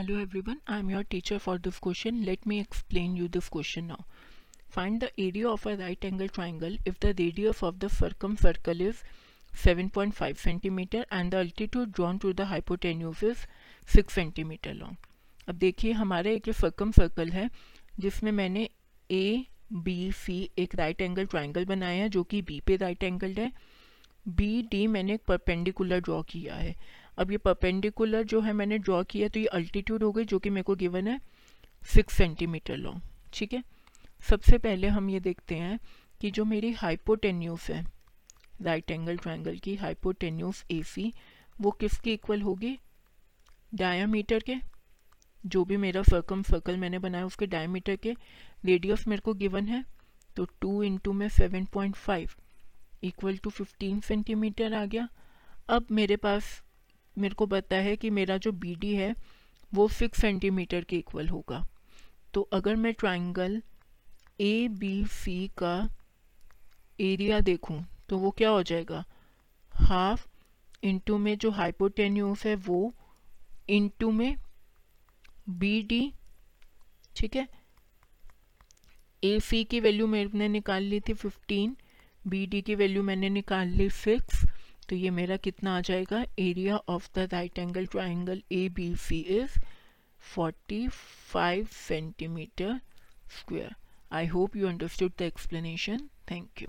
Hello everyone I am your teacher for this question let me explain you this question now find the area of a right angle triangle if the radius of the circum circle is 7.5 centimetre and the altitude drawn to the hypotenuse is six centimetre long अब देखिए, हमारा एक circum circle है, जिसमें मैंने ए B सी एक right angle triangle बनाया है, जो कि बी पे राइट एंगल है। बी डी मैंने एक परपेंडिकुलर ड्रॉ किया है। अब ये परपेंडिकुलर जो है मैंने ड्रॉ किया तो ये अल्टीट्यूड हो गई, जो कि मेरे को गिवन है सिक्स सेंटीमीटर लॉन्ग ठीक है? सबसे पहले हम ये देखते हैं कि जो मेरी हाइपोटेन्यूस है राइट एंगल ट्राइंगल की हाइपोटेन्यूस ए सी वो किसकी इक्वल होगी? डायामीटर के, जो भी मेरा सर्कम सर्कल मैंने बनाया उसके डायमीटर के रेडियस मेरे को गिवन है तो टू इंटू में seven point five equal to fifteen centimetre आ गया। अब मेरे पास मेरे को पता है कि मेरा जो बी डी है, वो सिक्स सेंटीमीटर के इक्वल होगा। तो अगर मैं ट्राइंगल ए बी सी का एरिया देखूँ तो वो क्या हो जाएगा? हाफ़ इंटू में जो हाइपोटेन्यूस है, वो इंटू में बी डी ठीक है? ए सी की वैल्यू मैंने निकाल ली थी फिफ्टीन बी डी की वैल्यू मैंने निकाल ली सिक्स तो ये मेरा कितना आ जाएगा? Area of the right angle triangle A B C is 45 centimetre square I hope you understood the explanation thank you